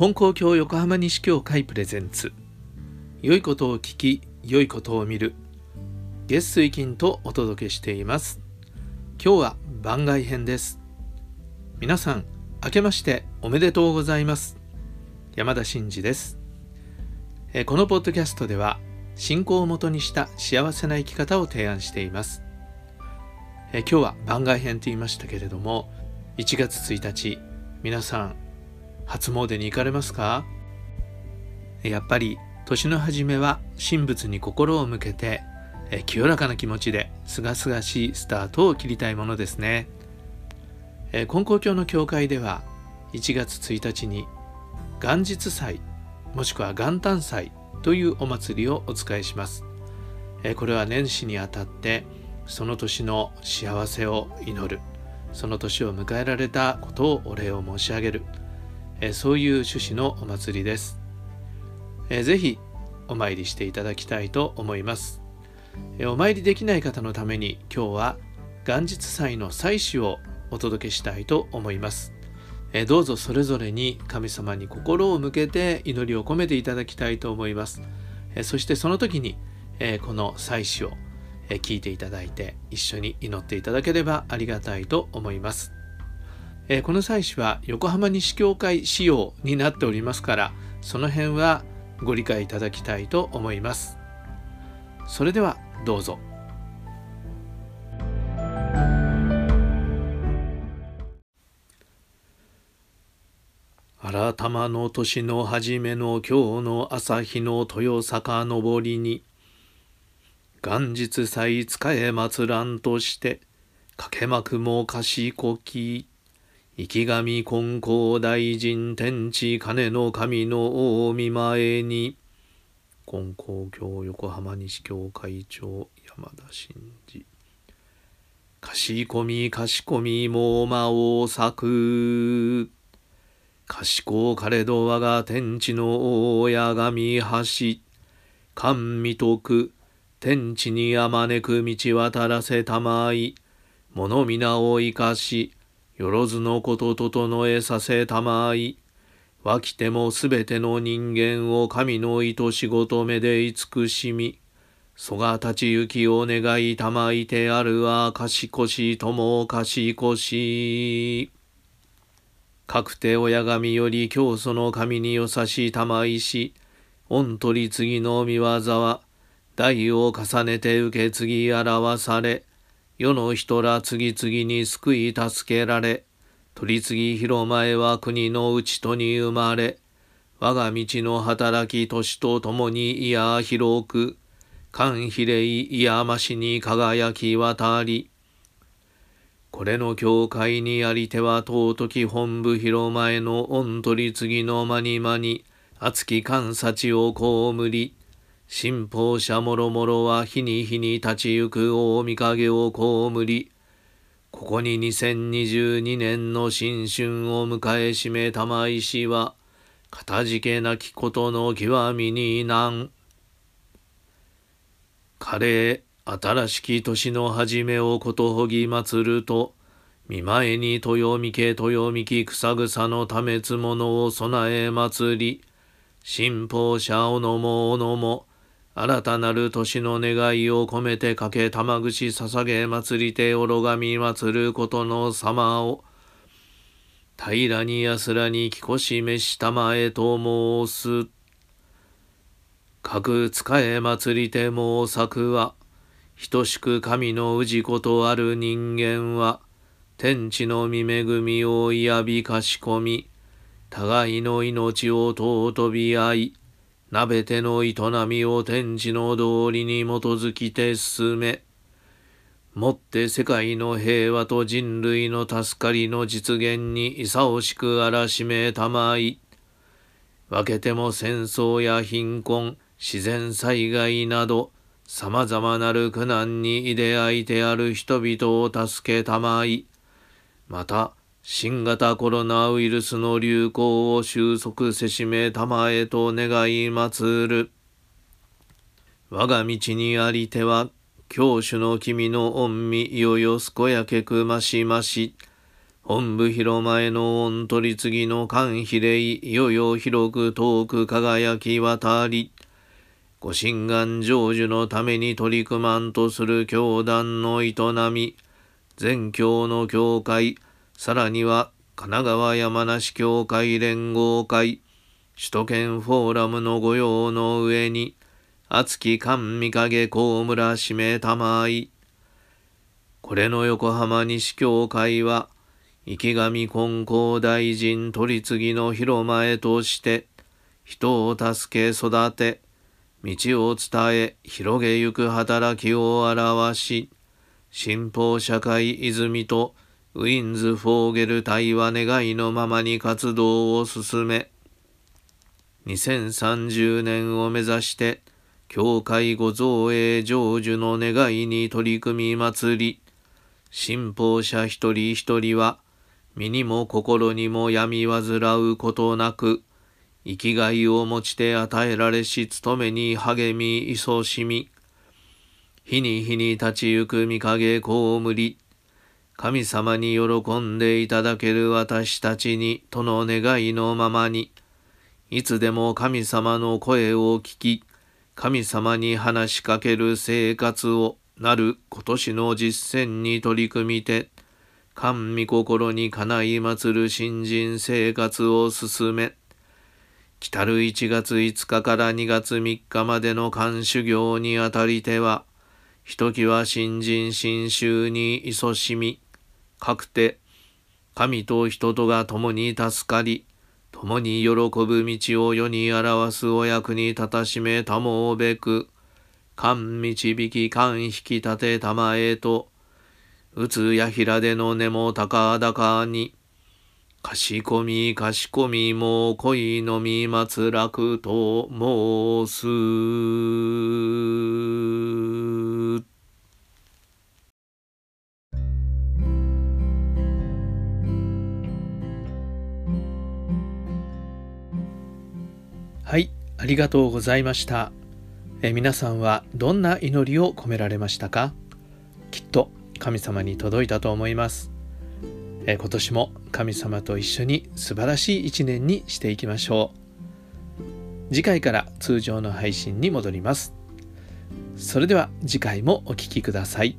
金光教横浜西教会プレゼンツ。良いことを聞き良いことを見る。月水金とお届けしています。今日は番外編です。皆さん明けましておめでとうございます。山田真嗣です。このポッドキャストでは信仰をもとにした幸せな生き方を提案しています。今日は番外編と言いましたけれども1月1日皆さん初詣に行かれますか？やっぱり年の初めは神仏に心を向けて清らかな気持ちで清々しいスタートを切りたいものですね。金光教の教会では1月1日に元日祭もしくは元旦祭というお祭りをお伝えします。これは年始にあたってその年の幸せを祈るその年を迎えられたことをお礼を申し上げる。えそういう趣旨のお祭りです。えぜひお参りしていただきたいと思います。えお参りできない方のために今日は元日祭の祭祀をお届けしたいと思います。えどうぞそれぞれに神様に心を向けて祈りを込めていただきたいと思います。えそしてその時に、えこの祭祀を聞いていただいて一緒に祈っていただければありがたいと思います。えこの祭祀は横浜西教会仕様になっておりますからその辺はご理解いただきたいと思います。それではどうぞ。改まの年の初めの今日の朝日の豊坂昇りに元日祭使え祭らんとしてかけまくも賢き生神金光大臣天地金の神の大見前に。金光教横浜西教会長山田真嗣かしこみかしこみもう魔を咲く。賢かれど我が天地の大親神橋神未徳天地にあまねく道渡らせたまい。物皆を生かしよろずのこと整えさせたまい。わきてもすべての人間を神の愛しごとめで慈しみ、そが立ち行きを願いたまいてあるは賢しとも賢し。かくて親神より教祖の神によさしたまいし、御取り次の見業は、代を重ねて受け継ぎ表され、世の人ら次々に救い助けられ、取り次ぎ広前は国の内とに生まれ、我が道の働き年とともにいや広く、官比例いやましに輝き渡り、これの教会にありては尊き本部広前の御取り次ぎの間に間に、熱き観察を被り、信奉者もろもろは日に日に立ち行く大見影を被り、ここに2022年の新春を迎えしめたまいしは、かたじけなきことの極みに難。カレー、新しき年の初めをことほぎ祭ると、見前に豊見家豊見木草草のためつものを備え祭り、信奉者おのもおのも、新たなる年の願いを込めてかけ玉串捧げ祭りておろがみ祭ることの様を平らに安らにきこしめしたまえと申す。各使え祭りて申作は、等しく神の氏子とある人間は、天地の見恵みをいやびかしこみ、互いの命を尊び合い、なべての営みを天地の道理に基づきて進め、もって世界の平和と人類の助かりの実現にいさおしくあらしめたまい、分けても戦争や貧困、自然災害など、様々なる苦難にいであいてある人々を助けたまい、また、新型コロナウイルスの流行を収束せしめたまえと願い祭る。我が道にありては、教主の君の恩味いよよ健やけくましまし、本部広前の御取り次ぎの官比例、いよよ広く遠く輝き渡り、ご神願成就のために取り組まんとする教団の営み、全教の教会、さらには神奈川山梨教会連合会、首都圏フォーラムの御用の上に、熱き神見影高村指名玉井。これの横浜西教会は、池上金光大臣取り次ぎの広間へとして、人を助け育て、道を伝え、広げゆく働きを表し、新法社会泉とウィンズ・フォーゲル隊は願いのままに活動を進め、2030年を目指して、教会ご造営成就の願いに取り組み祭り、信奉者一人一人は、身にも心にも病患うことなく、生きがいを持ちて与えられし務めに励み、勤しみ、日に日に立ちゆく見影むり、神様に喜んでいただける私たちに、との願いのままに、いつでも神様の声を聞き、神様に話しかける生活をなる今年の実践に取り組みて、神御心にかない祭る新人生活を進め、来たる1月5日から2月3日までの監修行にあたりては、ひときわ新人新宗に勤しみ、かくて、神と人とが共に助かり、共に喜ぶ道を世に表すお役に立たしめたもうべく、勘導き勘引き立てたまえと、うつやひらでの根も高々に、かしこみかしこみも恋のみ松楽と申す。はい、ありがとうございました。え皆さんはどんな祈りを込められましたか？きっと神様に届いたと思います。え今年も神様と一緒に素晴らしい一年にしていきましょう次回から通常の配信に戻りますそれでは次回もお聴きください